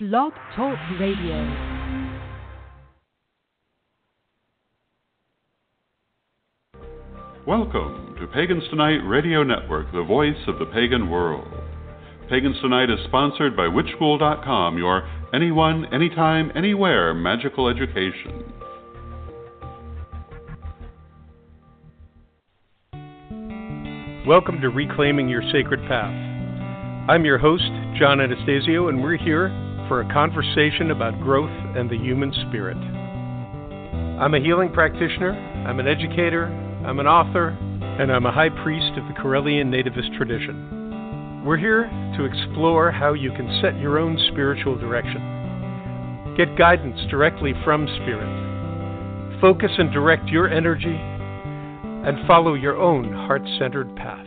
Blog Talk Radio. Welcome to Pagans Tonight Radio Network, the voice of the pagan world. Pagans Tonight is sponsored by WitchSchool.com, your anyone, anytime, anywhere magical education. Welcome to Reclaiming Your Sacred Path. I'm your host, Jon Anastasio, and we're here for a conversation about growth and the human spirit. I'm a healing practitioner, I'm an educator, I'm an author, and I'm a high priest of the Correllian nativist tradition. We're here to explore how you can set your own spiritual direction. Get guidance directly from Spirit. Focus and direct your energy and follow your own heart centered path.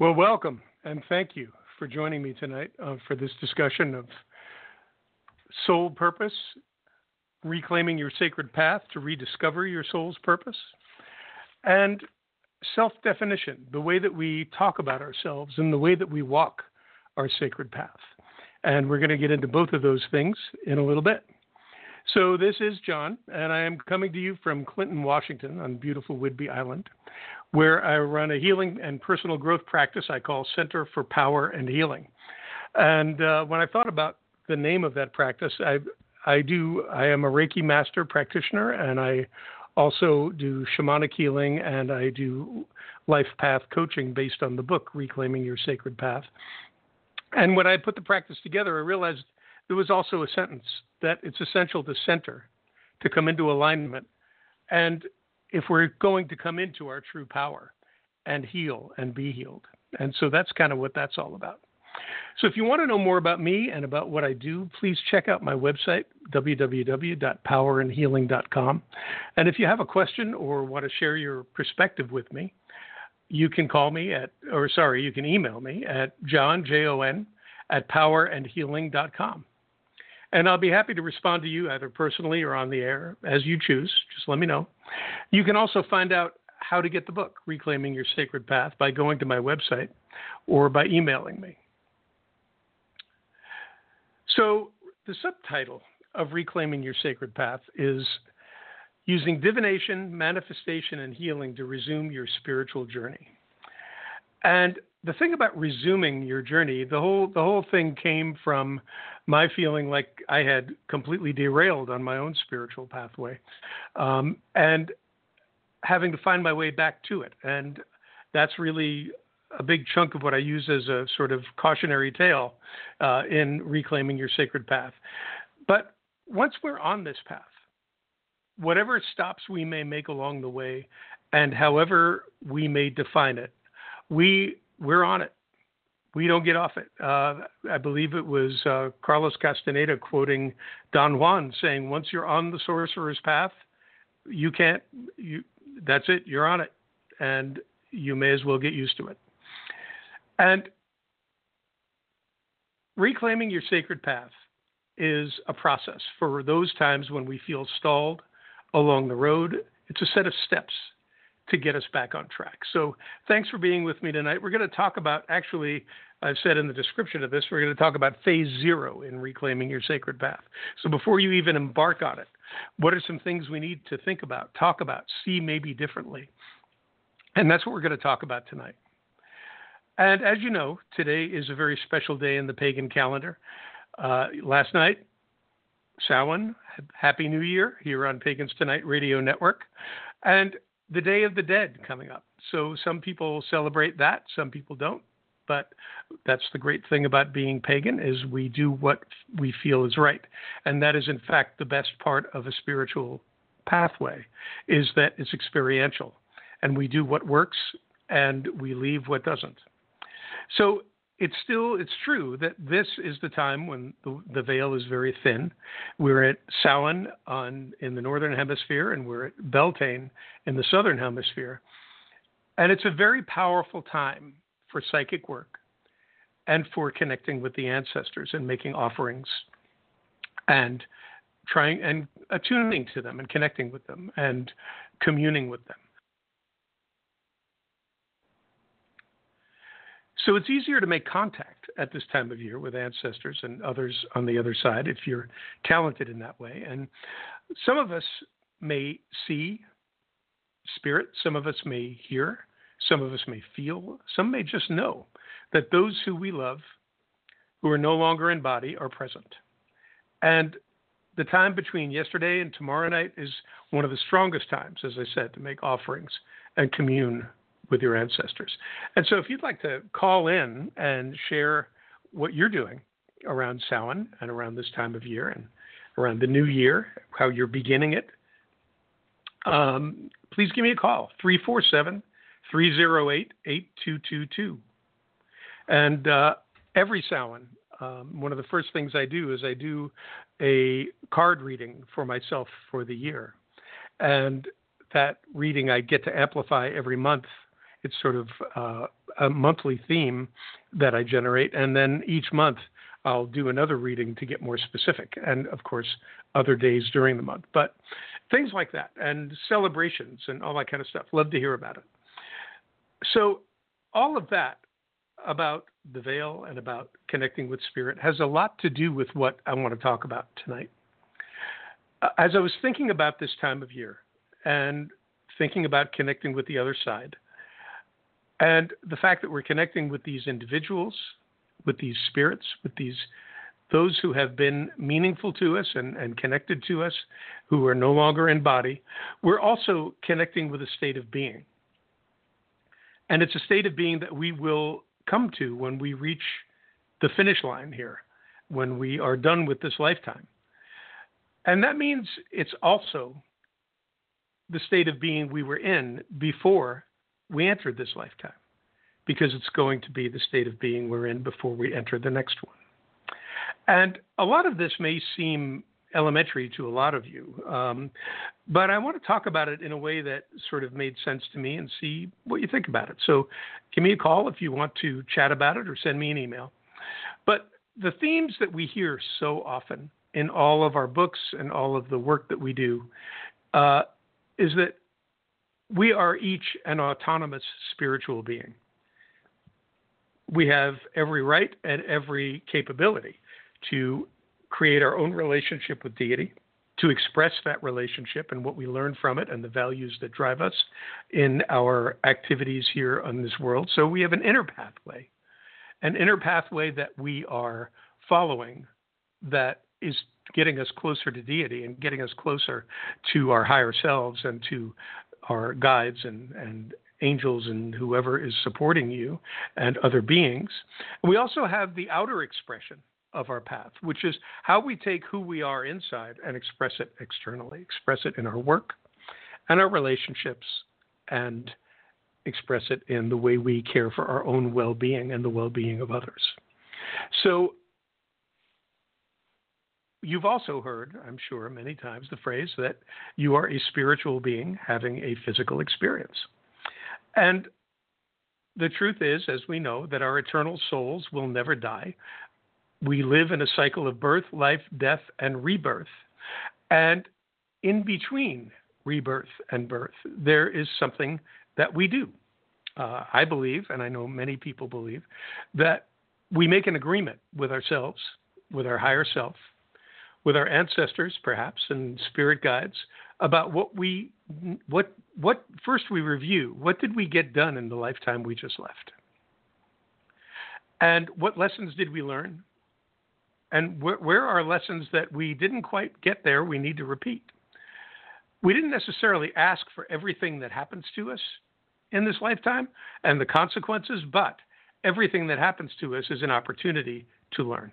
Well, welcome and thank you for joining me tonight uh, for this discussion of soul purpose, reclaiming your sacred path to rediscover your soul's purpose, and self definition, the way that we talk about ourselves and the way that we walk our sacred path. And we're going to get into both of those things in a little bit. So, this is Jon, and I am coming to you from Clinton, Washington, on beautiful Whidbey Island, where I run a healing and personal growth practice I call Center for Power and Healing. And uh, when I thought about the name of that practice, I, I do, I am a Reiki master practitioner, and I also do shamanic healing, and I do life path coaching based on the book Reclaiming Your Sacred Path. And when I put the practice together, I realized there was also a sentence that it's essential to center, to come into alignment. And if we're going to come into our true power and heal and be healed. And so that's kind of what that's all about. So if you want to know more about me and about what I do, please check out my website, www.powerandhealing.com. And if you have a question or want to share your perspective with me, you can call me at, or sorry, you can email me at jon, J-O-N, at powerandhealing.com. And I'll be happy to respond to you either personally or on the air as you choose. Just let me know. You can also find out how to get the book, Reclaiming Your Sacred Path, by going to my website or by emailing me. So, the subtitle of Reclaiming Your Sacred Path is Using Divination, Manifestation, and Healing to Resume Your Spiritual Journey. And the thing about resuming your journey, the whole the whole thing came from my feeling like I had completely derailed on my own spiritual pathway, um, and having to find my way back to it. And that's really a big chunk of what I use as a sort of cautionary tale uh, in reclaiming your sacred path. But once we're on this path, whatever stops we may make along the way, and however we may define it, we we're on it. We don't get off it. Uh, I believe it was uh, Carlos Castaneda quoting Don Juan saying, "Once you're on the sorcerer's path, you can't. You that's it. You're on it, and you may as well get used to it." And reclaiming your sacred path is a process for those times when we feel stalled along the road. It's a set of steps to get us back on track. So thanks for being with me tonight. We're going to talk about, actually, I've said in the description of this, we're going to talk about phase zero in reclaiming your sacred path. So before you even embark on it, what are some things we need to think about, talk about, see maybe differently? And that's what we're going to talk about tonight. And as you know, today is a very special day in the pagan calendar. Uh, last night, Samhain, Happy New Year here on Pagans Tonight Radio Network. And the Day of the Dead coming up. So some people celebrate that, some people don't. But that's the great thing about being pagan is we do what we feel is right. And that is in fact the best part of a spiritual pathway is that it's experiential. And we do what works and we leave what doesn't. So it's still it's true that this is the time when the, the veil is very thin. We're at Samhain on in the northern hemisphere, and we're at Beltane in the southern hemisphere, and it's a very powerful time for psychic work and for connecting with the ancestors and making offerings and trying and attuning to them and connecting with them and communing with them. So it's easier to make contact at this time of year with ancestors and others on the other side if you're talented in that way. And some of us may see spirit, some of us may hear, some of us may feel, some may just know that those who we love, who are no longer in body, are present. And the time between yesterday and tomorrow night is one of the strongest times, as I said, to make offerings and commune with your ancestors. And so, if you'd like to call in and share what you're doing around Samhain and around this time of year and around the new year, how you're beginning it, um, please give me a call 347 308 8222. And uh, every Samhain, um, one of the first things I do is I do a card reading for myself for the year. And that reading I get to amplify every month. It's sort of uh, a monthly theme that I generate. And then each month I'll do another reading to get more specific. And of course, other days during the month. But things like that and celebrations and all that kind of stuff. Love to hear about it. So, all of that about the veil and about connecting with spirit has a lot to do with what I want to talk about tonight. Uh, as I was thinking about this time of year and thinking about connecting with the other side, and the fact that we're connecting with these individuals, with these spirits, with these those who have been meaningful to us and, and connected to us, who are no longer in body, we're also connecting with a state of being. And it's a state of being that we will come to when we reach the finish line here, when we are done with this lifetime. And that means it's also the state of being we were in before we entered this lifetime, because it's going to be the state of being we're in before we enter the next one. And a lot of this may seem elementary to a lot of you. Um, but I want to talk about it in a way that sort of made sense to me and see what you think about it. So give me a call if you want to chat about it or send me an email. But the themes that we hear so often in all of our books and all of the work that we do uh, is that we are each an autonomous spiritual being. We have every right and every capability to create our own relationship with deity, to express that relationship and what we learn from it and the values that drive us in our activities here on this world. So we have an inner pathway, an inner pathway that we are following that is getting us closer to deity and getting us closer to our higher selves and to our guides and, and angels and whoever is supporting you and other beings. We also have the outer expression of our path, which is how we take who we are inside and express it externally, express it in our work and our relationships, and express it in the way we care for our own well being and the well being of others. So, you've also heard, I'm sure, many times the phrase that you are a spiritual being having a physical experience. And the truth is, as we know, that our eternal souls will never die we live in a cycle of birth, life, death, and rebirth. And in between rebirth and birth, there is something that we do. Uh, I believe, and I know many people believe, that we make an agreement with ourselves, with our higher self, with our ancestors, perhaps, and spirit guides about what we, what, what first we review. What did we get done in the lifetime we just left? And what lessons did we learn? and where, where are lessons that we didn't quite get there we need to repeat we didn't necessarily ask for everything that happens to us in this lifetime and the consequences but everything that happens to us is an opportunity to learn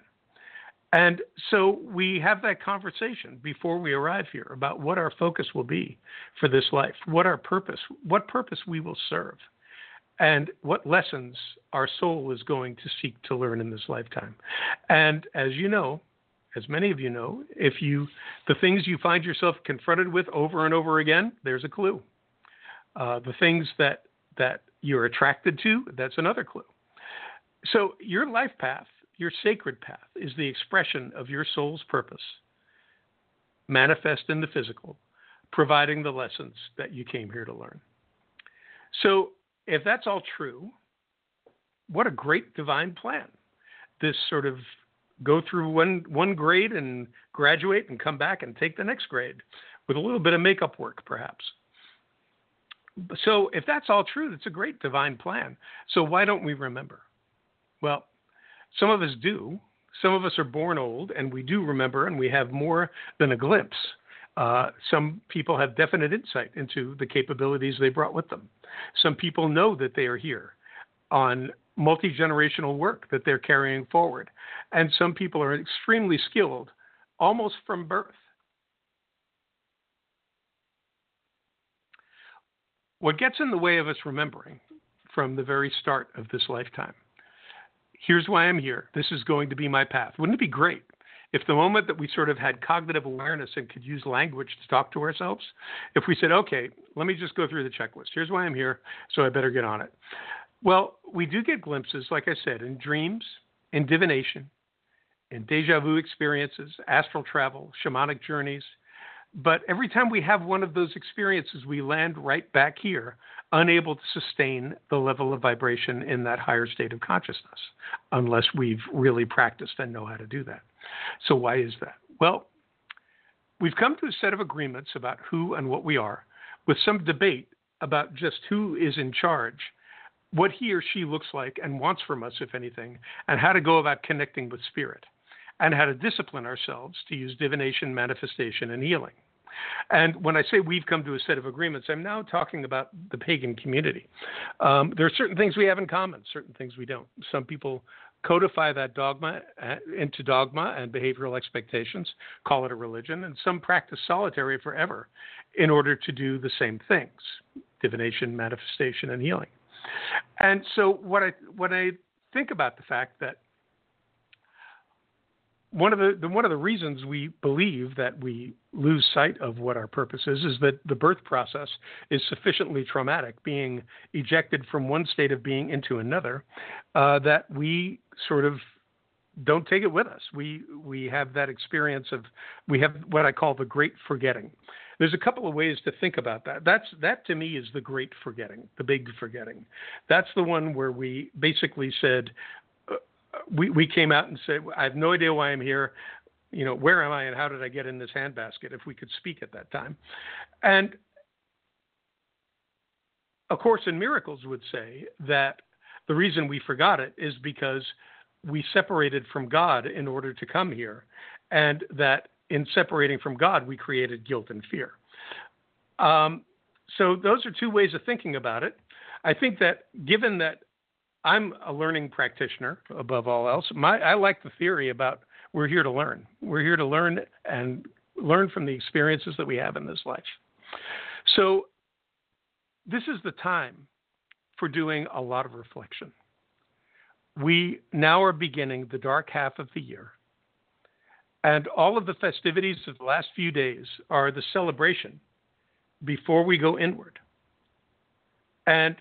and so we have that conversation before we arrive here about what our focus will be for this life what our purpose what purpose we will serve and what lessons our soul is going to seek to learn in this lifetime. And as you know, as many of you know, if you the things you find yourself confronted with over and over again, there's a clue. Uh, the things that that you're attracted to, that's another clue. So your life path, your sacred path, is the expression of your soul's purpose, manifest in the physical, providing the lessons that you came here to learn. So if that's all true, what a great divine plan. This sort of go through one one grade and graduate and come back and take the next grade with a little bit of makeup work perhaps. So if that's all true, that's a great divine plan. So why don't we remember? Well, some of us do. Some of us are born old and we do remember and we have more than a glimpse. Uh, some people have definite insight into the capabilities they brought with them. Some people know that they are here on multi generational work that they're carrying forward. And some people are extremely skilled almost from birth. What gets in the way of us remembering from the very start of this lifetime? Here's why I'm here. This is going to be my path. Wouldn't it be great if the moment that we sort of had cognitive awareness and could use language to talk to ourselves, if we said, okay, let me just go through the checklist. Here's why I'm here, so I better get on it. Well, we do get glimpses, like I said, in dreams, in divination, in deja vu experiences, astral travel, shamanic journeys. But every time we have one of those experiences, we land right back here, unable to sustain the level of vibration in that higher state of consciousness, unless we've really practiced and know how to do that. So, why is that? Well, we've come to a set of agreements about who and what we are, with some debate about just who is in charge what he or she looks like and wants from us, if anything, and how to go about connecting with spirit, and how to discipline ourselves to use divination, manifestation, and healing. And when I say we've come to a set of agreements, I'm now talking about the pagan community. Um, there are certain things we have in common, certain things we don't. Some people codify that dogma uh, into dogma and behavioral expectations, call it a religion, and some practice solitary forever in order to do the same things divination, manifestation, and healing. And so what I when I think about the fact that one of the, the, one of the reasons we believe that we lose sight of what our purpose is is that the birth process is sufficiently traumatic, being ejected from one state of being into another, uh, that we sort of don't take it with us. We we have that experience of we have what I call the great forgetting. There's a couple of ways to think about that. That's that to me is the great forgetting, the big forgetting. That's the one where we basically said we we came out and said I have no idea why I'm here. You know, where am I and how did I get in this handbasket if we could speak at that time. And A Course in Miracles would say that the reason we forgot it is because we separated from God in order to come here, and that in separating from God, we created guilt and fear. Um, so those are two ways of thinking about it. I think that given that I'm a learning practitioner above all else, my, I like the theory about we're here to learn. We're here to learn and learn from the experiences that we have in this life. So this is the time for doing a lot of reflection. We now are beginning the dark half of the year. And all of the festivities of the last few days are the celebration before we go inward. And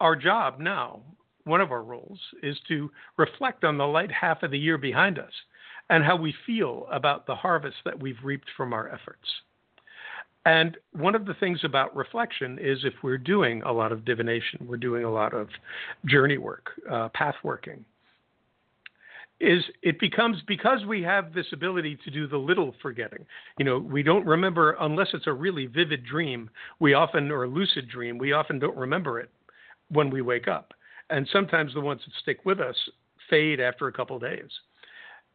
our job now, one of our roles, is to reflect on the light half of the year behind us and how we feel about the harvest that we've reaped from our efforts. And one of the things about reflection is if we're doing a lot of divination, we're doing a lot of journey work, uh, path working, is it becomes because we have this ability to do the little forgetting. You know, we don't remember unless it's a really vivid dream. We often or a lucid dream. We often don't remember it when we wake up, and sometimes the ones that stick with us fade after a couple days.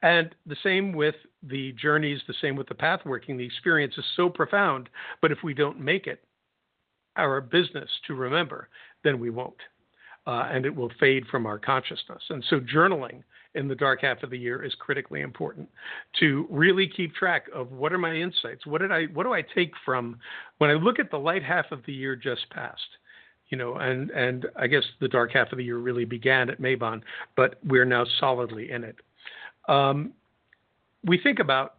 And the same with the journeys, the same with the path working. The experience is so profound, but if we don't make it our business to remember, then we won't. Uh, and it will fade from our consciousness. And so, journaling in the dark half of the year is critically important to really keep track of what are my insights what did i what do i take from when i look at the light half of the year just passed you know, and and I guess the dark half of the year really began at Mabon, but we're now solidly in it. Um, we think about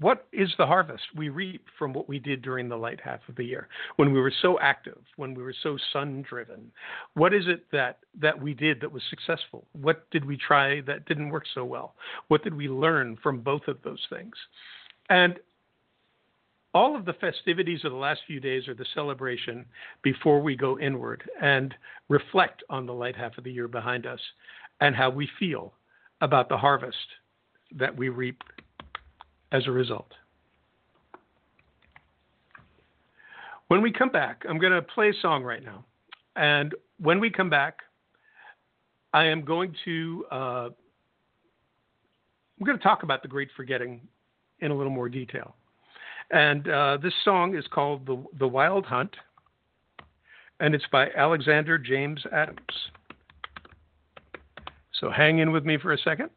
what is the harvest we reap from what we did during the light half of the year when we were so active when we were so sun driven what is it that that we did that was successful? What did we try that didn't work so well? What did we learn from both of those things? And all of the festivities of the last few days are the celebration before we go inward and reflect on the light half of the year behind us and how we feel about the harvest that we reap as a result. When we come back, I'm going to play a song right now. And when we come back, I am going to uh, I'm going to talk about the Great Forgetting in a little more detail. And uh, this song is called the, the Wild Hunt, and it's by Alexander James Adams. So hang in with me for a second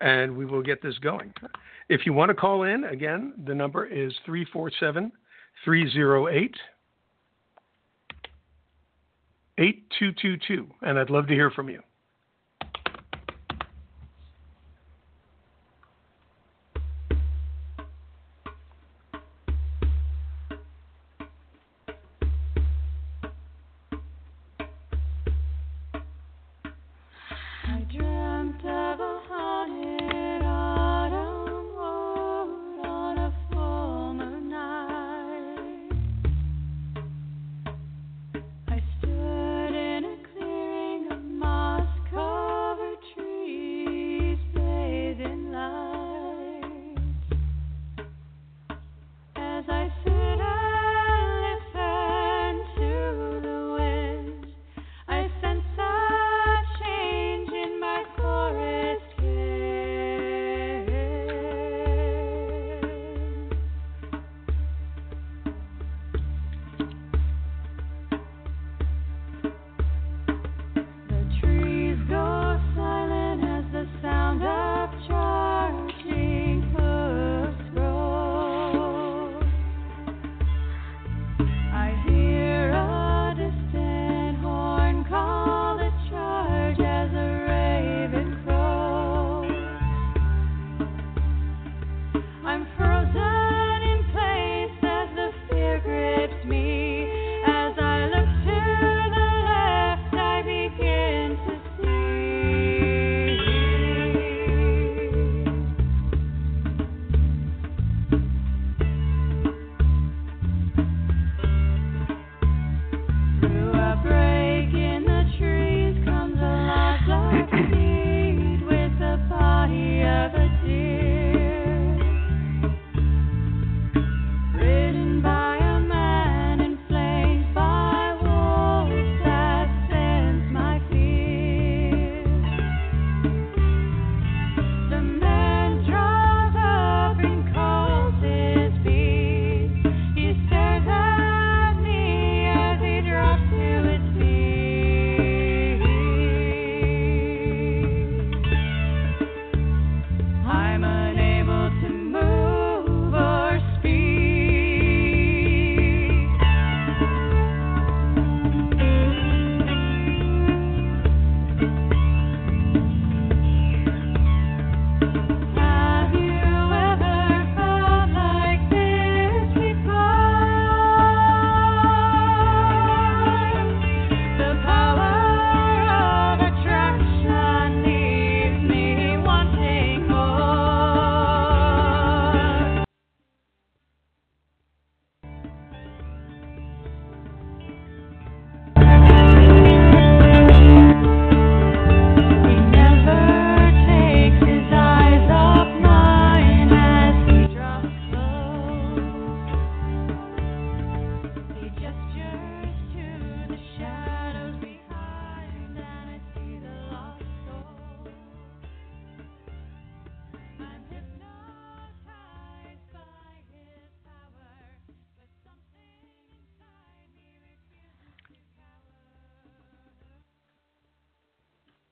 and we will get this going. If you want to call in, again, the number is 347 308 8222, and I'd love to hear from you.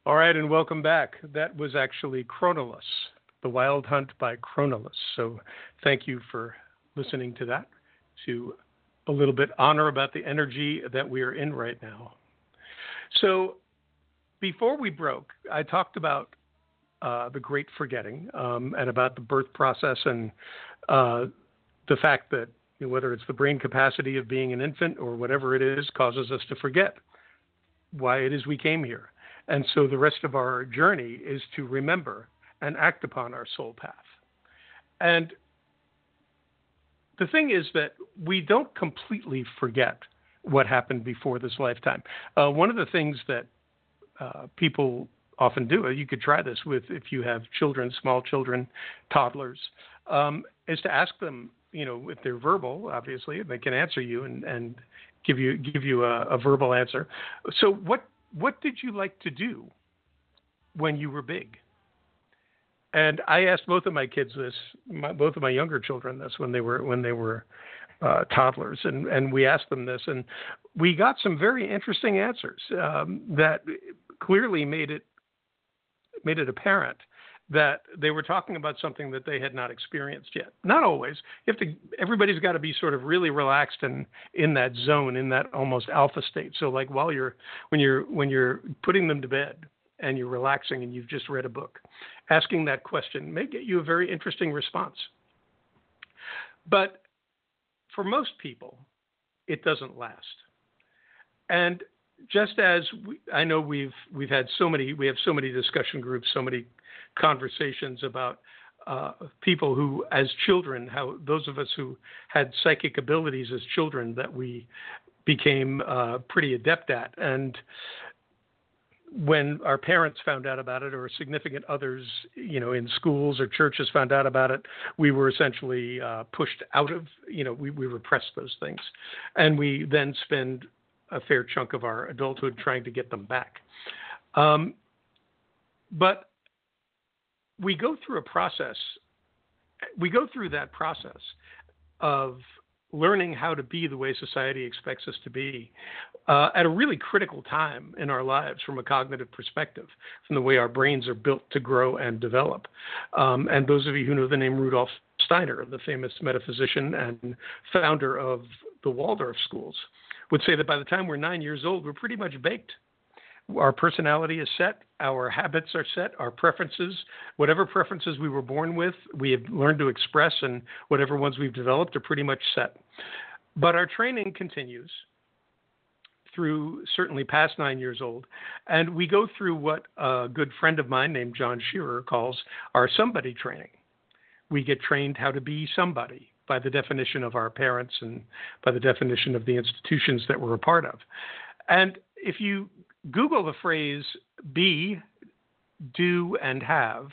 All right, and welcome back. That was actually Chronolus, The Wild Hunt by Chronolus. So thank you for listening to that, to a little bit honor about the energy that we are in right now. So, before we broke, I talked about uh, the great forgetting um, and about the birth process and uh, the fact that you know, whether it's the brain capacity of being an infant or whatever it is causes us to forget why it is we came here. And so the rest of our journey is to remember and act upon our soul path. And the thing is that we don't completely forget what happened before this lifetime. Uh, one of the things that uh, people often do, you could try this with if you have children, small children, toddlers, um, is to ask them, you know, if they're verbal, obviously, if they can answer you and, and give you give you a, a verbal answer. So what what did you like to do when you were big? And I asked both of my kids this, my, both of my younger children this when they were when they were uh, toddlers, and and we asked them this, and we got some very interesting answers um, that clearly made it made it apparent that they were talking about something that they had not experienced yet. Not always. Everybody's got to be sort of really relaxed and in that zone, in that almost alpha state. So like while you're when you're when you're putting them to bed and you're relaxing and you've just read a book, asking that question may get you a very interesting response. But for most people, it doesn't last. And just as we, I know we've we've had so many we have so many discussion groups, so many conversations about uh, people who, as children, how those of us who had psychic abilities as children that we became uh, pretty adept at, and when our parents found out about it or significant others you know in schools or churches found out about it we were essentially uh, pushed out of you know we, we repressed those things. And we then spend a fair chunk of our adulthood trying to get them back. Um, but we go through a process. We go through that process of learning how to be the way society expects us to be uh, at a really critical time in our lives from a cognitive perspective, from the way our brains are built to grow and develop. Um, and those of you who know the name Rudolf Steiner, the famous metaphysician and founder of the Waldorf schools, would say that by the time we're nine years old, we're pretty much baked our personality is set, our habits are set, our preferences, whatever preferences we were born with, we have learned to express, and whatever ones we've developed are pretty much set. But our training continues through certainly past nine years old, and we go through what a good friend of mine named John Shearer calls our somebody training. We get trained how to be somebody by the definition of our parents and by the definition of the institutions that we're a part of. And if you Google the phrase be, do, and have,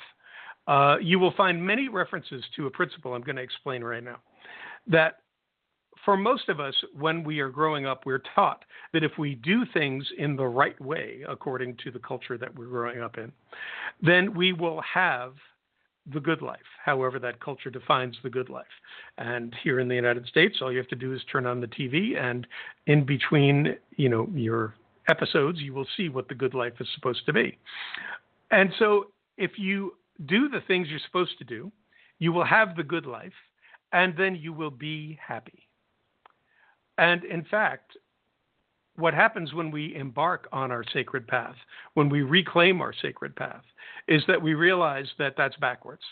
uh, you will find many references to a principle I'm going to explain right now. That for most of us, when we are growing up, we're taught that if we do things in the right way, according to the culture that we're growing up in, then we will have the good life, however that culture defines the good life. And here in the United States, all you have to do is turn on the TV, and in between, you know, your episodes, you will see what the good life is supposed to be. And so, if you do the things you're supposed to do, you will have the good life, and then you will be happy. And in fact, what happens when we embark on our sacred path, when we reclaim our sacred path, is that we realize that that's backwards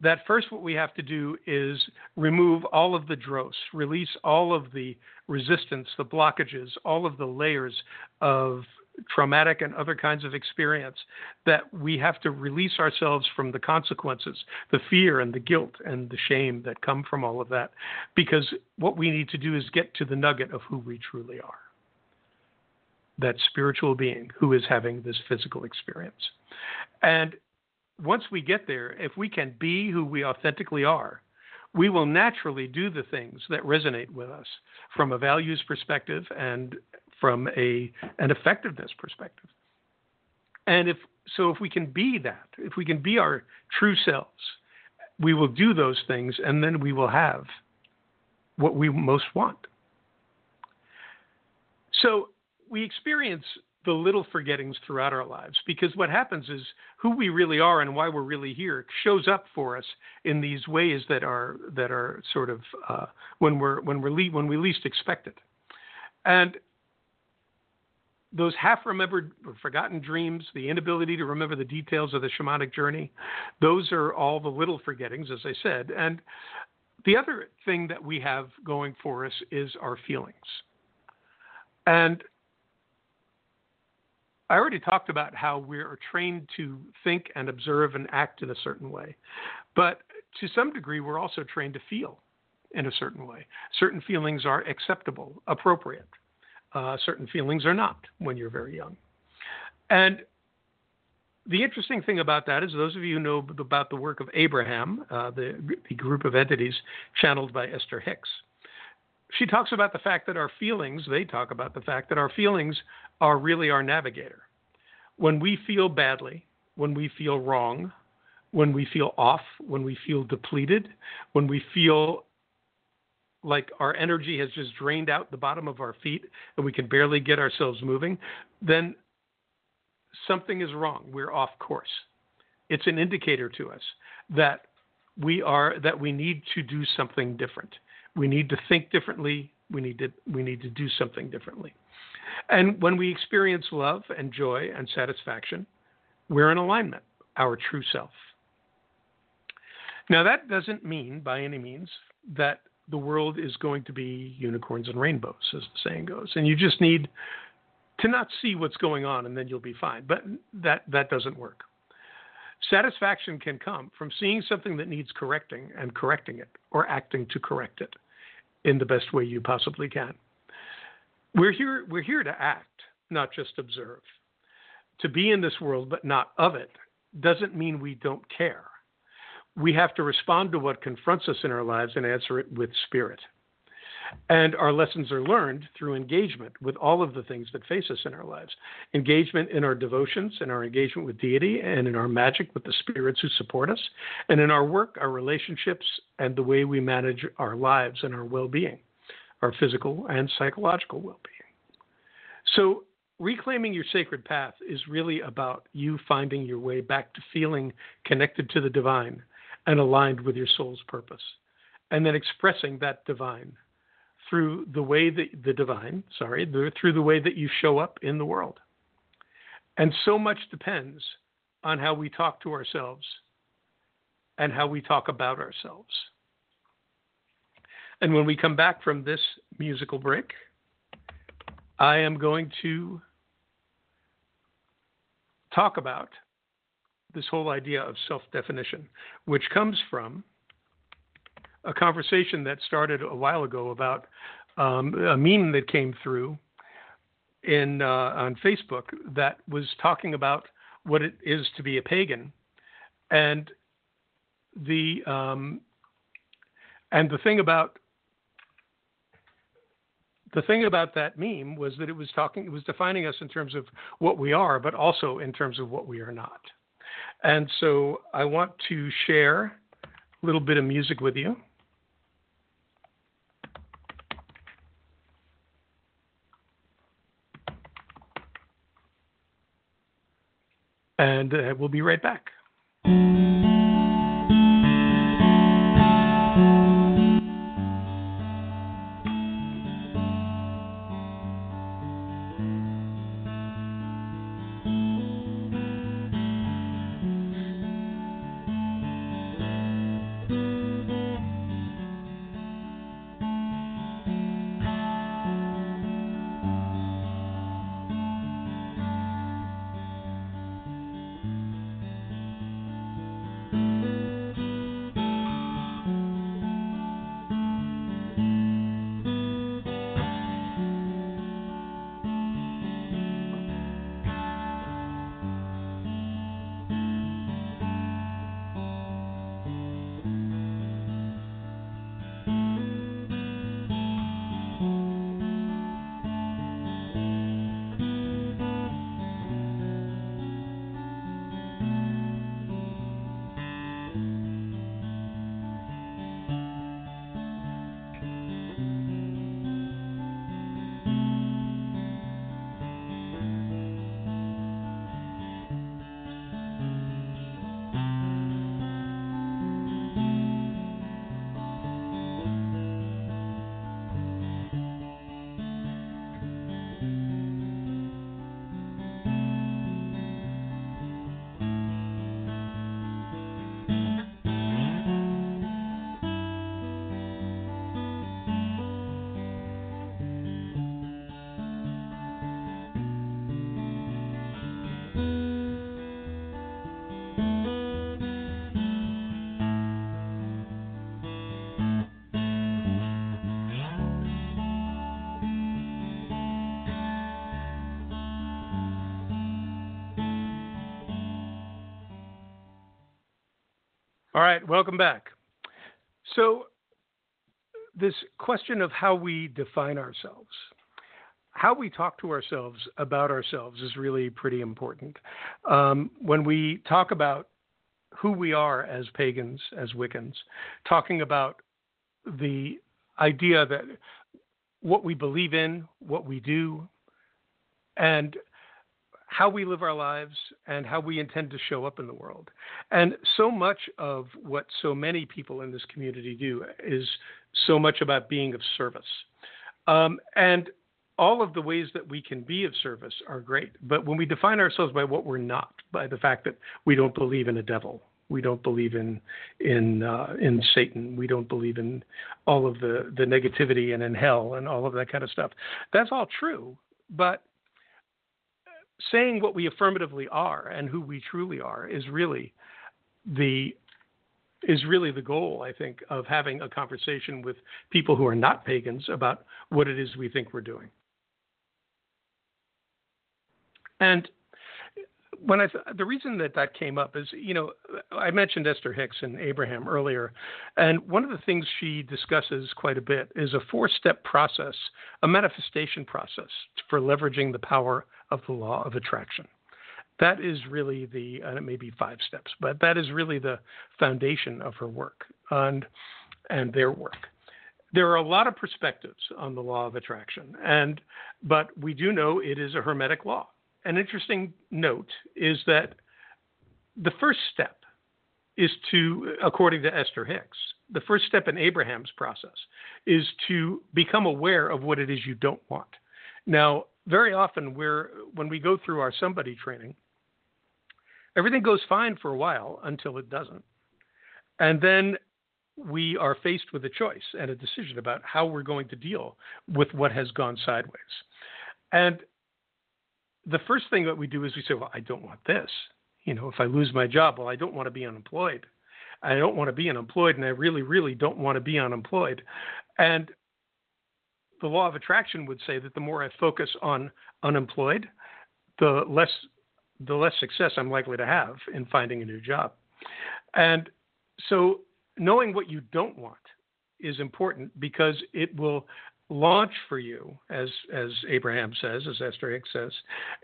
that first what we have to do is remove all of the dross, release all of the resistance, the blockages, all of the layers of traumatic and other kinds of experience that we have to release ourselves from the consequences, the fear and the guilt and the shame that come from all of that. Because what we need to do is get to the nugget of who we truly are that spiritual being who is having this physical experience. And once we get there, if we can be who we authentically are, we will naturally do the things that resonate with us from a values perspective and from a an effectiveness perspective. And if so if we can be that, if we can be our true selves, we will do those things and then we will have what we most want. So we experience the little forgettings throughout our lives because what happens is who we really are and why we're really here shows up for us in these ways that are that are sort of uh, when we're when we're le- when we least expect it and those half remembered or forgotten dreams, the inability to remember the details of the shamanic journey, those are all the little forgettings, as I said. And the other thing that we have going for us is our feelings. And I already talked about how we are trained to think and observe and act in a certain way. But to some degree, we're also trained to feel in a certain way. Certain feelings are acceptable, appropriate. Uh, certain feelings are not when you're very young. And the interesting thing about that is those of you who know about the work of Abraham, uh, the, the, group of entities channeled by Esther Hicks, she talks about the fact that our feelings, they talk about the fact that our feelings are really our navigator. When we feel badly, when we feel wrong, when we feel off, when we feel depleted, when we feel like our energy has just drained out the bottom of our feet and we can barely get ourselves moving, then something is wrong. We're off course. It's an indicator to us that we are that we need to do something different. We need to think differently. We need to we need to do something differently. And when we experience love and joy and satisfaction, we're in alignment, our true self. Now that doesn't mean by any means that the world is going to be unicorns and rainbows, as the saying goes. And you just need to not see what's going on and then you'll be fine. But that, that doesn't work. Satisfaction can come from seeing something that needs correcting and correcting it or acting to correct it in the best way you possibly can. We're here, we're here to act, not just observe. To be in this world but not of it doesn't mean we don't care we have to respond to what confronts us in our lives and answer it with spirit. And our lessons are learned through engagement with all of the things that face us in our lives engagement in our devotions, in our engagement with deity, and in our magic with the spirits who support us, and in our work, our relationships, and the way we manage our lives and our well being, our physical and psychological well being. So, reclaiming your sacred path is really about you finding your way back to feeling connected to the divine and aligned with your soul's purpose. And then expressing that divine through the way that the divine, sorry, through the way that you show up in the world. And so much depends on how we talk to ourselves and how we talk about ourselves. And when we come back from this musical break, I am going to talk about this whole idea of self definition, which comes from a conversation that started a while ago about um, a meme that came through in uh, on Facebook that was talking about what it is to be a pagan, and the um, and the thing about the thing about that meme was that it was talking it was defining us in terms of what we are, but also in terms of what we are not. And so I want to share a little bit of music with you. And uh, we'll be right back. All right, welcome back. So, this question of how we define ourselves, how we talk to ourselves about ourselves is really pretty important. Um, when we talk about who we are as pagans, as Wiccans, talking about the idea that what we believe in, what we do, and how we live our lives and how we intend to show up in the world. And so much of what so many people in this community do is so much about being of service. Um, and all of the ways that we can be of service are great. But when we define ourselves by what we're not, by the fact that we don't believe in a devil, we don't believe in in uh, in Satan, we don't believe in all of the the negativity and in hell and all of that kind of stuff. That's all true, but saying what we affirmatively are and who we truly are is really the is really the goal, I think, of having a conversation with people who are not pagans about what it is we think we're doing. And when I th- the reason that that came up is, you know, I mentioned Esther Hicks and Abraham earlier, and one of the things she discusses quite a bit is a four-step process, a manifestation process for leveraging the power of the law of attraction. That is really the, and it may be five steps, but that is really the foundation of her work and and their work. There are a lot of perspectives on the law of attraction, and but we do know it is a hermetic law an interesting note is that the first step is to, according to Esther Hicks, the first step in Abraham's process is to become aware of what it is you don't want. Now, very often, we're, when we go through our somebody training, everything goes fine for a while until it doesn't. And then we are faced with a choice and a decision about how we're going to deal with what has gone sideways. And the first thing that we do is we say, well, I don't want this. You know, if I lose my job, well, I don't want to be unemployed. I don't want to be unemployed, and I really, really don't want to be unemployed. And the law of attraction would say that the more I focus on unemployed, the less the less success I'm likely to have in finding a new job. And so knowing what you don't want is important because it will launch for you, as as Abraham says, as Esther Hicks says,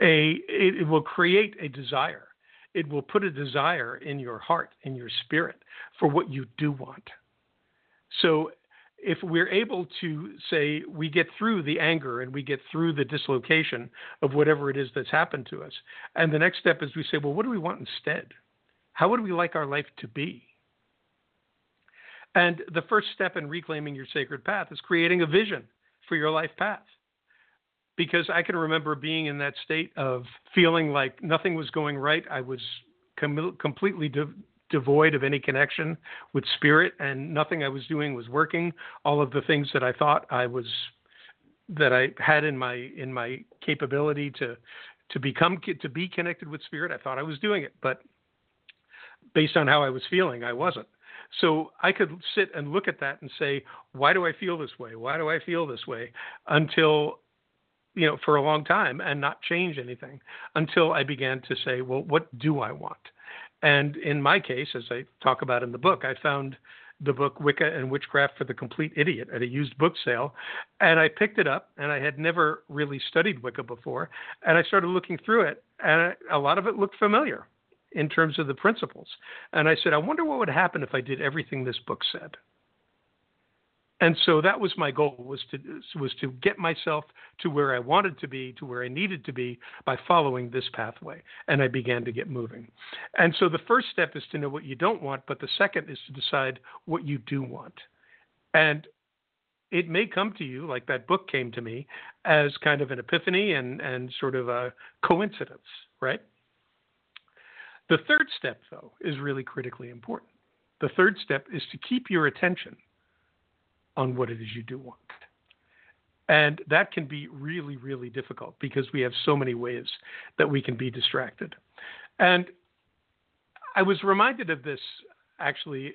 a it, it will create a desire. It will put a desire in your heart, in your spirit, for what you do want. So if we're able to say we get through the anger and we get through the dislocation of whatever it is that's happened to us, and the next step is we say, well, what do we want instead? How would we like our life to be? And the first step in reclaiming your sacred path is creating a vision for your life path. Because I can remember being in that state of feeling like nothing was going right. I was com- completely de- devoid of any connection with spirit, and nothing I was doing was working. All of the things that I thought I was that I had in my in my capability to to become to be connected with spirit, I thought I was doing it, but based on how I was feeling, I wasn't. So I could sit and look at that and say, why do I feel this way? Why do I feel this way? Until, you know, for a long time and not change anything until I began to say, well, what do I want? And in my case, as I talk about in the book, I found the book Wicca and Witchcraft for the Complete Idiot at a used book sale. And I picked it up, and I had never really studied Wicca before. And I started looking through it, and a lot of it looked familiar in terms of the principles. And I said, I wonder what would happen if I did everything this book said. And so that was my goal was to was to get myself to where I wanted to be, to where I needed to be by following this pathway. And I began to get moving. And so the first step is to know what you don't want, but the second is to decide what you do want. And it may come to you like that book came to me as kind of an epiphany and, and sort of a coincidence, right? The third step, though, is really critically important. The third step is to keep your attention on what it is you do want. And that can be really, really difficult because we have so many ways that we can be distracted. And I was reminded of this actually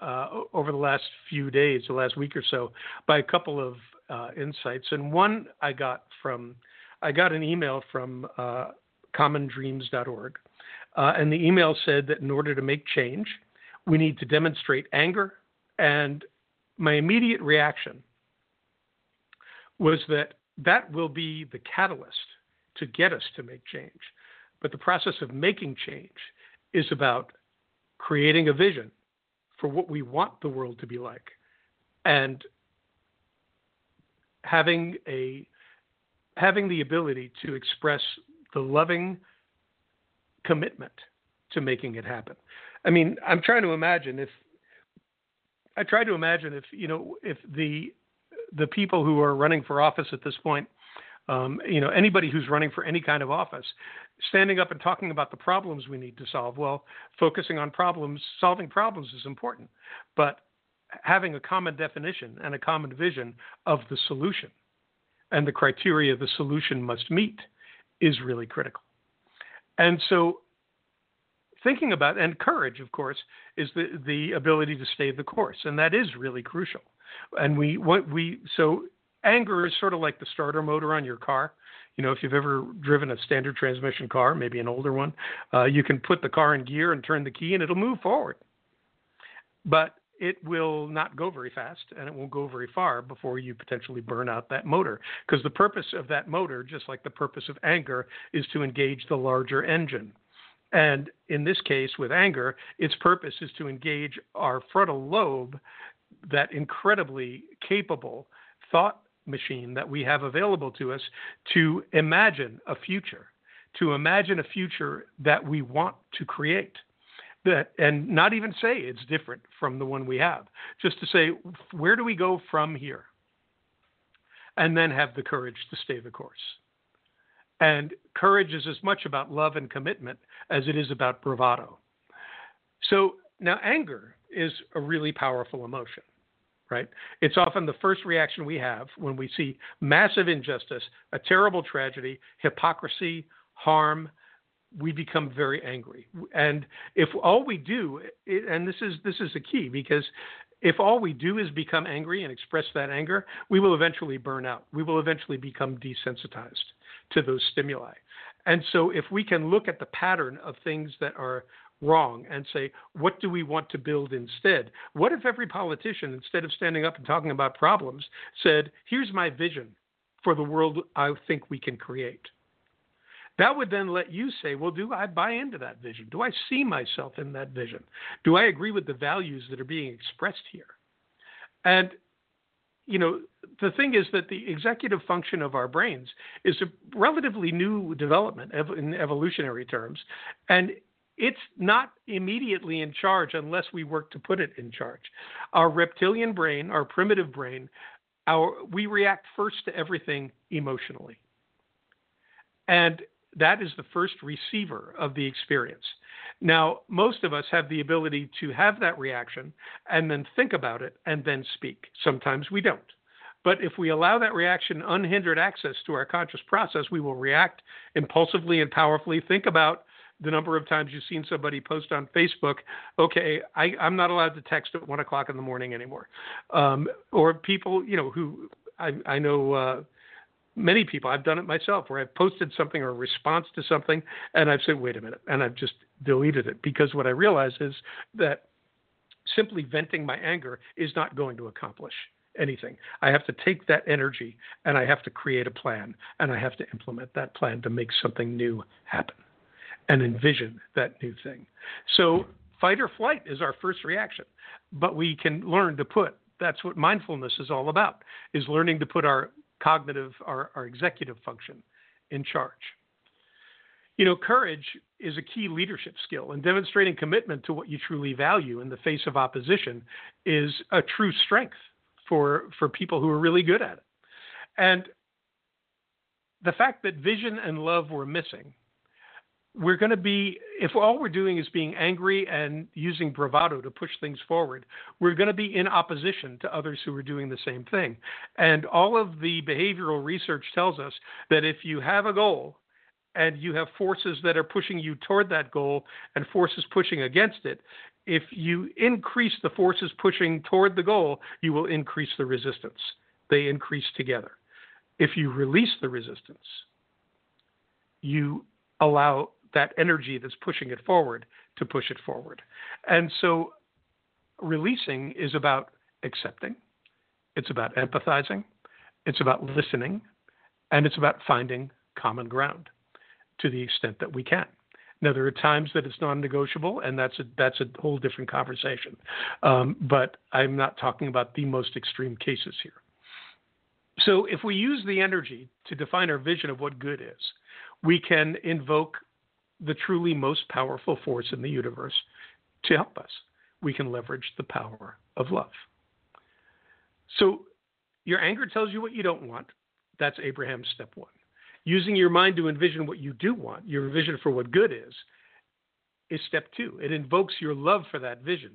uh, over the last few days, the last week or so, by a couple of uh, insights. And one I got from, I got an email from uh, commondreams.org uh, and the email said that in order to make change, we need to demonstrate anger. And my immediate reaction was that that will be the catalyst to get us to make change. But the process of making change is about creating a vision for what we want the world to be like and having a having the ability to express the loving commitment to making it happen. I mean, I'm trying to imagine if I try to imagine if you know if the the people who are running for office at this point, um, you know, anybody who's running for any kind of office, standing up and talking about the problems we need to solve. Well, focusing on problems, solving problems is important, but having a common definition and a common vision of the solution and the criteria the solution must meet is really critical. And so thinking about and courage of course is the the ability to stay the course and that is really crucial. And we what we so anger is sort of like the starter motor on your car. You know if you've ever driven a standard transmission car maybe an older one uh, you can put the car in gear and turn the key and it'll move forward. But it will not go very fast and it won't go very far before you potentially burn out that motor. Because the purpose of that motor, just like the purpose of anger, is to engage the larger engine. And in this case, with anger, its purpose is to engage our frontal lobe, that incredibly capable thought machine that we have available to us to imagine a future, to imagine a future that we want to create. That, and not even say it's different from the one we have, just to say, where do we go from here? And then have the courage to stay the course. And courage is as much about love and commitment as it is about bravado. So now anger is a really powerful emotion, right? It's often the first reaction we have when we see massive injustice, a terrible tragedy, hypocrisy, harm. We become very angry, and if all we do, and this is this is the key, because if all we do is become angry and express that anger, we will eventually burn out. We will eventually become desensitized to those stimuli. And so, if we can look at the pattern of things that are wrong and say, what do we want to build instead? What if every politician, instead of standing up and talking about problems, said, here's my vision for the world I think we can create? That would then let you say, well, do I buy into that vision? Do I see myself in that vision? Do I agree with the values that are being expressed here? And you know, the thing is that the executive function of our brains is a relatively new development in evolutionary terms, and it's not immediately in charge unless we work to put it in charge. Our reptilian brain, our primitive brain, our we react first to everything emotionally. And that is the first receiver of the experience. Now, most of us have the ability to have that reaction and then think about it and then speak. Sometimes we don't. But if we allow that reaction unhindered access to our conscious process, we will react impulsively and powerfully. Think about the number of times you've seen somebody post on Facebook, okay, I, am not allowed to text at one o'clock in the morning anymore. Um, or people, you know, who I, I know uh, many people, I've done it myself, where I've posted something or a response to something, and I've said, wait a minute, and I've just deleted it because what I realize is that simply venting my anger is not going to accomplish anything. I have to take that energy and I have to create a plan and I have to implement that plan to make something new happen and envision that new thing. So, fight or flight is our first reaction, but we can learn to put that's what mindfulness is all about is learning to put our cognitive, our, our executive function in charge. You know, courage is a key leadership skill, and demonstrating commitment to what you truly value in the face of opposition is a true strength for, for people who are really good at it. And the fact that vision and love were missing we're going to be if all we're doing is being angry and using bravado to push things forward we're going to be in opposition to others who are doing the same thing. And all of the behavioral research tells us that if you have a goal and you have forces that are pushing you toward that goal and forces pushing against it if you increase the forces pushing toward the goal you will increase the resistance. They increase together. If you release the resistance you allow that energy that's pushing it forward to push it forward. And so releasing is about accepting, it's about empathizing, it's about listening, and it's about finding common ground to the extent that we can. Now, there are times that it's non-negotiable, and that's a that's a whole different conversation. Um, but I'm not talking about the most extreme cases here. So, if we use the energy to define our vision of what good is, we can invoke the truly most powerful force in the universe to help us. We can leverage the power of love. So, your anger tells you what you don't want. That's Abraham's step one. Using your mind to envision what you do want, your vision for what good is, is step two. It invokes your love for that vision.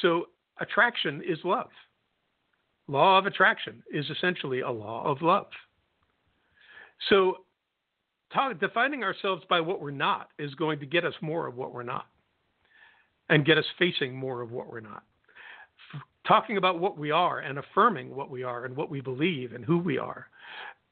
So, attraction is love. Law of attraction is essentially a law of love. So, talk, defining ourselves by what we're not is going to get us more of what we're not and get us facing more of what we're not. Talking about what we are and affirming what we are and what we believe and who we are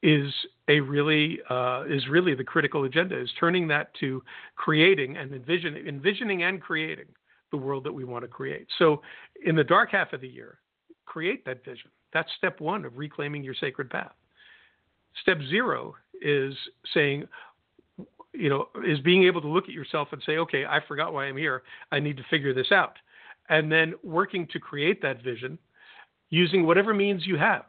is a really uh, is really the critical agenda is turning that to creating and envisioning envisioning and creating the world that we want to create. So in the dark half of the year, create that vision. That's step one of reclaiming your sacred path. Step zero is saying, you know, is being able to look at yourself and say, okay, I forgot why I'm here. I need to figure this out. And then working to create that vision using whatever means you have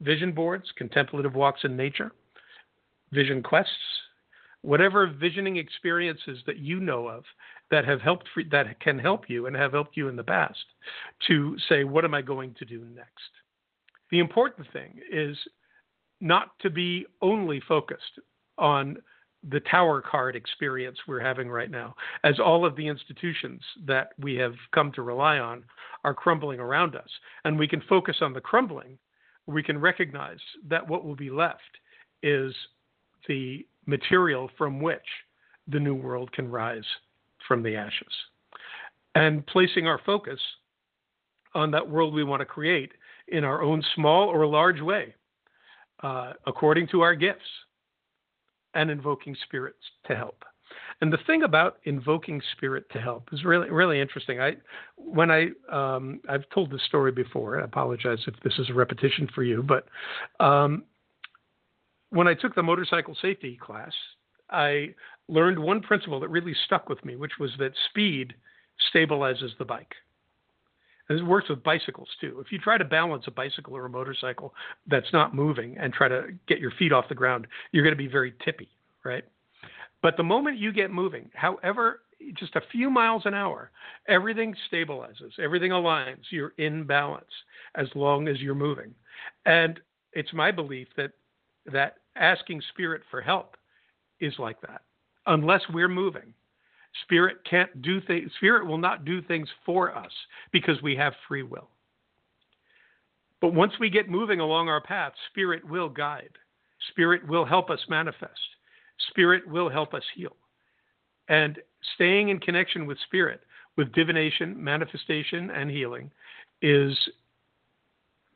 vision boards, contemplative walks in nature, vision quests, whatever visioning experiences that you know of that have helped that can help you and have helped you in the past to say what am I going to do next. The important thing is not to be only focused on the tower card experience we're having right now, as all of the institutions that we have come to rely on are crumbling around us. And we can focus on the crumbling, we can recognize that what will be left is the material from which the new world can rise from the ashes. And placing our focus on that world we want to create in our own small or large way, uh, according to our gifts, and invoking spirits to help. And the thing about invoking spirit to help is really really interesting. I when I um, I've told this story before. I apologize if this is a repetition for you, but um, when I took the motorcycle safety class, I learned one principle that really stuck with me, which was that speed stabilizes the bike. And this works with bicycles too. If you try to balance a bicycle or a motorcycle that's not moving and try to get your feet off the ground, you're going to be very tippy, right? But the moment you get moving, however, just a few miles an hour, everything stabilizes, everything aligns. You're in balance as long as you're moving. And it's my belief that that asking spirit for help is like that. Unless we're moving, Spirit can't do things, Spirit will not do things for us because we have free will. But once we get moving along our path, Spirit will guide. Spirit will help us manifest. Spirit will help us heal. And staying in connection with Spirit, with divination, manifestation, and healing, is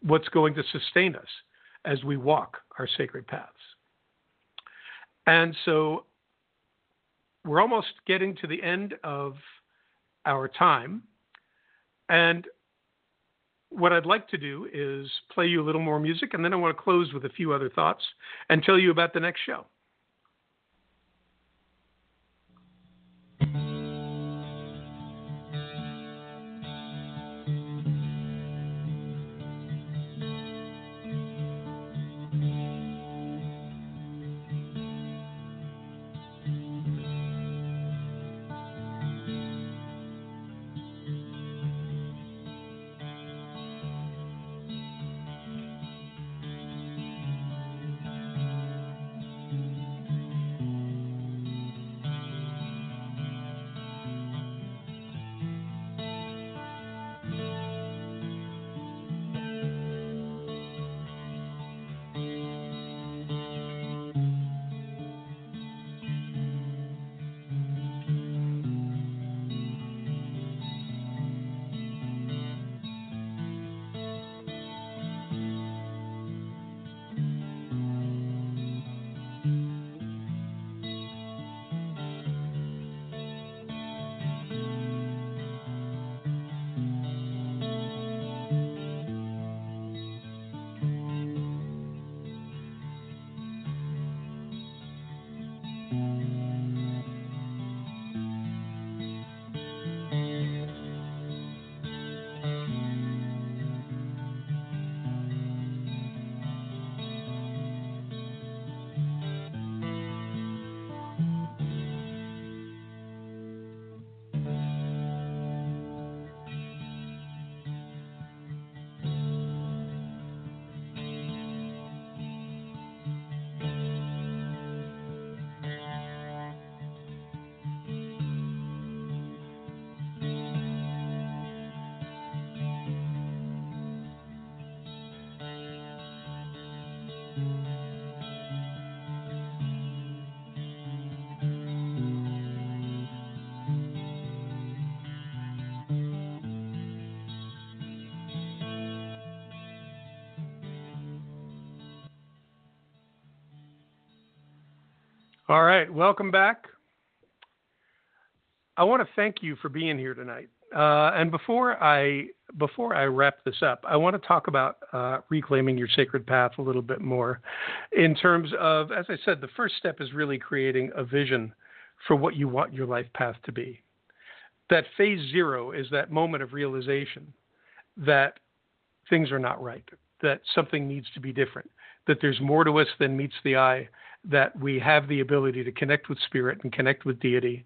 what's going to sustain us as we walk our sacred paths. And so we're almost getting to the end of our time. And what I'd like to do is play you a little more music, and then I want to close with a few other thoughts and tell you about the next show. All right, welcome back. I want to thank you for being here tonight. Uh, and before I before I wrap this up, I want to talk about uh, reclaiming your sacred path a little bit more, in terms of, as I said, the first step is really creating a vision for what you want your life path to be. That phase zero is that moment of realization that things are not right, that something needs to be different, that there's more to us than meets the eye, that we have the ability to connect with spirit and connect with deity,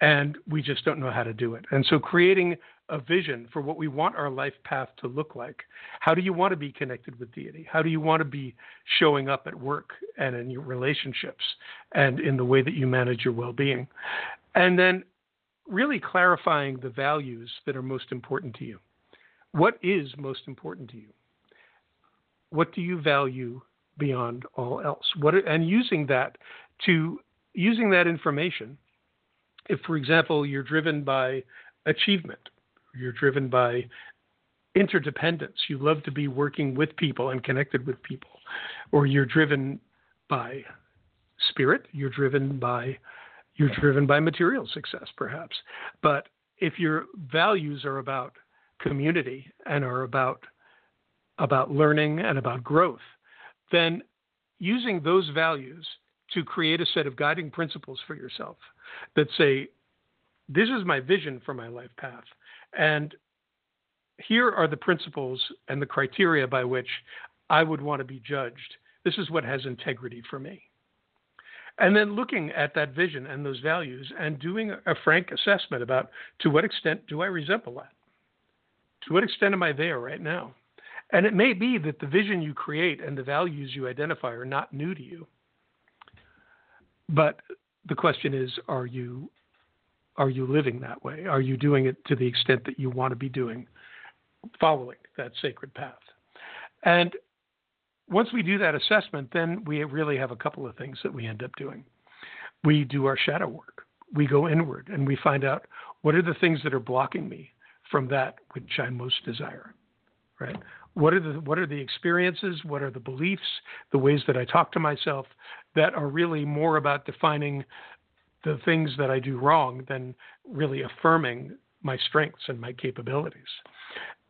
and we just don't know how to do it. And so, creating a vision for what we want our life path to look like. How do you want to be connected with deity? How do you want to be showing up at work and in your relationships and in the way that you manage your well being? And then, really clarifying the values that are most important to you. What is most important to you? What do you value beyond all else? What and using that to using that information. If, for example, you're driven by achievement, you're driven by interdependence, you love to be working with people and connected with people, or you're driven by spirit, you're driven by you're driven by material success, perhaps. But if your values are about community and are about about learning and about growth, then using those values to create a set of guiding principles for yourself that say, this is my vision for my life path. And here are the principles and the criteria by which I would want to be judged. This is what has integrity for me. And then looking at that vision and those values and doing a frank assessment about to what extent do I resemble that? To what extent am I there right now? And it may be that the vision you create and the values you identify are not new to you. But the question is, are you are you living that way? Are you doing it to the extent that you want to be doing, following that sacred path? And once we do that assessment, then we really have a couple of things that we end up doing. We do our shadow work. We go inward and we find out what are the things that are blocking me from that which I most desire. Right? What are the what are the experiences? What are the beliefs? The ways that I talk to myself that are really more about defining the things that I do wrong than really affirming my strengths and my capabilities.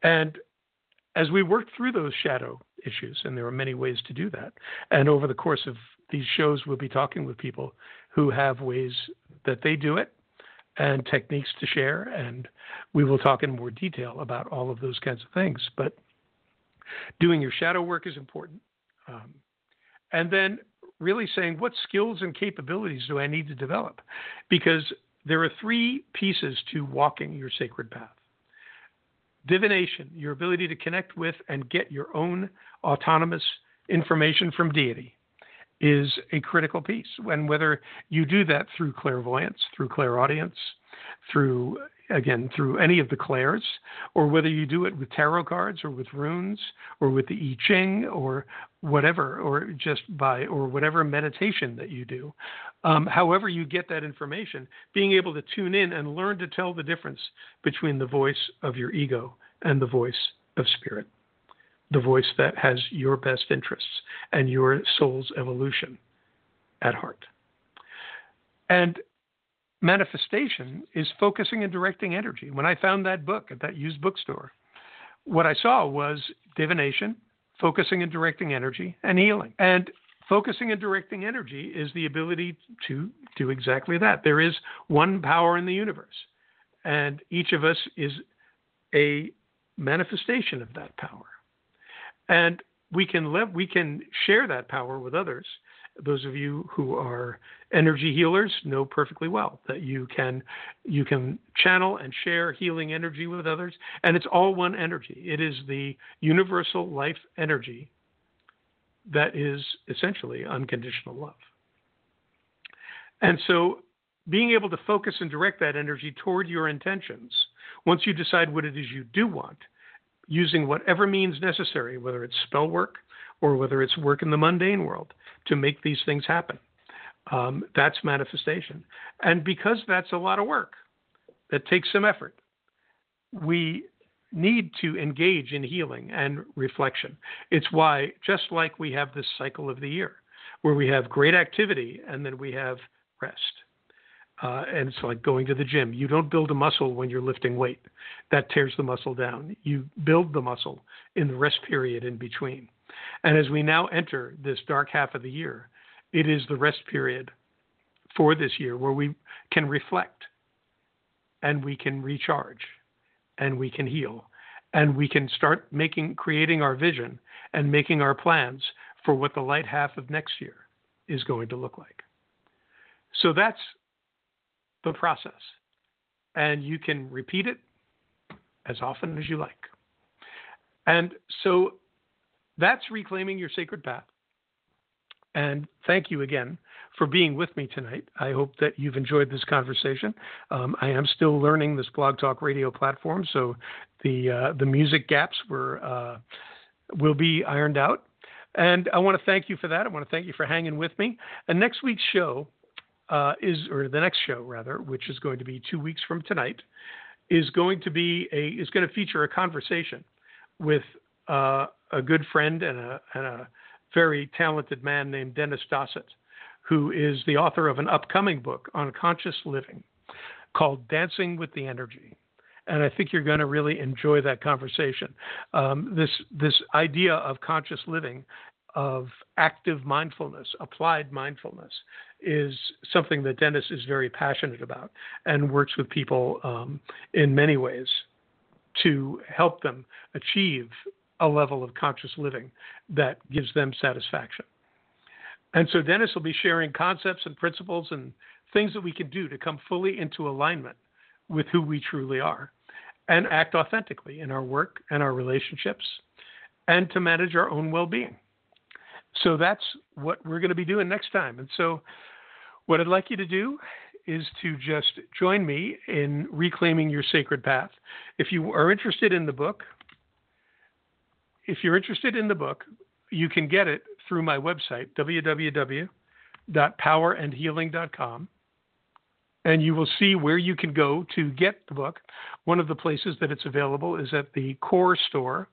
And as we work through those shadow issues, and there are many ways to do that, and over the course of these shows, we'll be talking with people who have ways that they do it and techniques to share, and we will talk in more detail about all of those kinds of things. But Doing your shadow work is important. Um, and then really saying, what skills and capabilities do I need to develop? Because there are three pieces to walking your sacred path divination, your ability to connect with and get your own autonomous information from deity, is a critical piece. And whether you do that through clairvoyance, through clairaudience, through again through any of the clairs, or whether you do it with tarot cards or with runes or with the I Ching or whatever, or just by or whatever meditation that you do. Um, however, you get that information, being able to tune in and learn to tell the difference between the voice of your ego and the voice of spirit, the voice that has your best interests and your soul's evolution at heart. And manifestation is focusing and directing energy. When I found that book at that used bookstore, what I saw was divination, focusing and directing energy, and healing. And focusing and directing energy is the ability to do exactly that. There is one power in the universe, and each of us is a manifestation of that power. And we can we can share that power with others those of you who are energy healers know perfectly well that you can you can channel and share healing energy with others and it's all one energy. It is the universal life energy that is essentially unconditional love. And so being able to focus and direct that energy toward your intentions once you decide what it is you do want using whatever means necessary whether it's spell work or whether it's work in the mundane world to make these things happen. Um, that's manifestation. And because that's a lot of work, that takes some effort, we need to engage in healing and reflection. It's why, just like we have this cycle of the year, where we have great activity and then we have rest. Uh, and it's like going to the gym. You don't build a muscle when you're lifting weight, that tears the muscle down. You build the muscle in the rest period in between. And as we now enter this dark half of the year, it is the rest period for this year where we can reflect and we can recharge and we can heal and we can start making creating our vision and making our plans for what the light half of next year is going to look like. So that's the process. And you can repeat it as often as you like. And so that's reclaiming your sacred path. And thank you again for being with me tonight. I hope that you've enjoyed this conversation. Um, I am still learning this Blog Talk Radio platform, so the uh, the music gaps were uh, will be ironed out. And I want to thank you for that. I want to thank you for hanging with me. And next week's show uh, is, or the next show rather, which is going to be two weeks from tonight, is going to be a is going to feature a conversation with uh, a good friend and a, and a very talented man named Dennis Dossett, who is the author of an upcoming book on conscious living called Dancing with the Energy. And I think you're going to really enjoy that conversation. Um, this this idea of conscious living, of active mindfulness, applied mindfulness, is something that Dennis is very passionate about and works with people um, in many ways to help them achieve a level of conscious living that gives them satisfaction. And so Dennis will be sharing concepts and principles and things that we can do to come fully into alignment with who we truly are and act authentically in our work and our relationships and to manage our own well being. So that's what we're going to be doing next time. And so, what I'd like you to do is to just join me in reclaiming your sacred path. If you are interested in the book, if you're interested in the book, you can get it through my website, www.powerandhealing.com. And you will see where you can go to get the book. One of the places that it's available is at the Corr Store,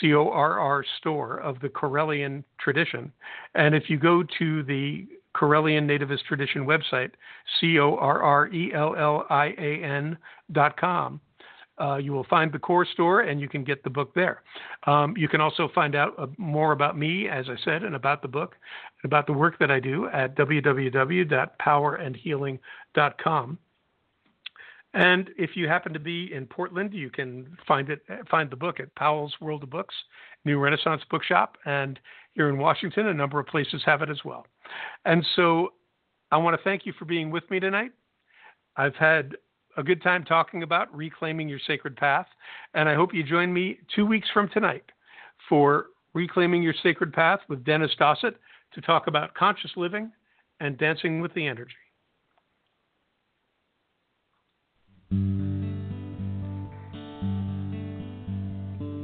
C O R R store of the Correllian tradition. And if you go to the Correllian Nativist Tradition website, C O R R E L L I A N dot com, uh, you will find the Corr Store and you can get the book there. Um, you can also find out uh, more about me, as I said, and about the book, and about the work that I do at www.powerandhealing.com. And if you happen to be in Portland, you can find it find the book at Powell's World of Books, New Renaissance Bookshop, and here in Washington, a number of places have it as well. And so, I want to thank you for being with me tonight. I've had a good time talking about reclaiming your sacred path. And I hope you join me two weeks from tonight for Reclaiming Your Sacred Path with Dennis Dossett to talk about conscious living and dancing with the energy.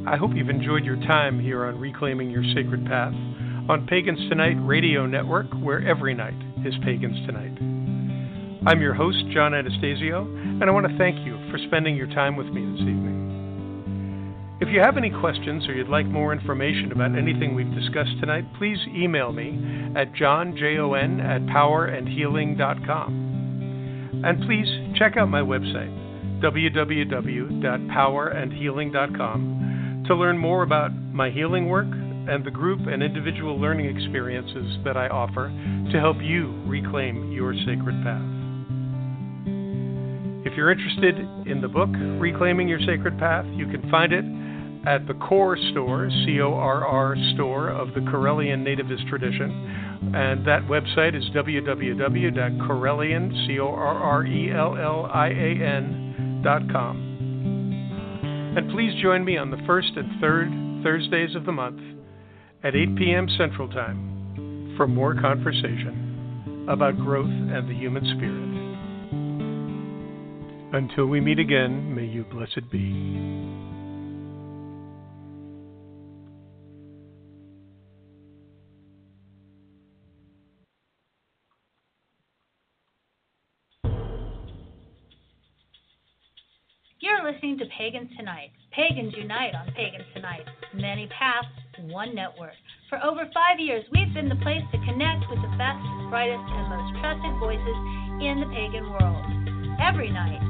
I hope you've enjoyed your time here on Reclaiming Your Sacred Path on Pagans Tonight Radio Network, where every night is Pagans Tonight. I'm your host, Jon Anastasio, and I want to thank you for spending your time with me this evening. If you have any questions or you'd like more information about anything we've discussed tonight, please email me at johnjon at powerandhealing.com. And please check out my website, www.powerandhealing.com, to learn more about my healing work and the group and individual learning experiences that I offer to help you reclaim your sacred path. If you're interested in the book, Reclaiming Your Sacred Path, you can find it at the Corr Store, C O R R Store of the Correllian Nativist Tradition. And that website is www.correllian, C O R R E L L I A N, dot com. And please join me on the first and third Thursdays of the month at 8 p.m. Central Time for more conversation about growth and the human spirit. Until we meet again, may you blessed be. You're listening to Pagans Tonight. Pagans unite on Pagans Tonight. Many paths, one network. For over five years, we've been the place to connect with the best, brightest, and most trusted voices in the pagan world. Every night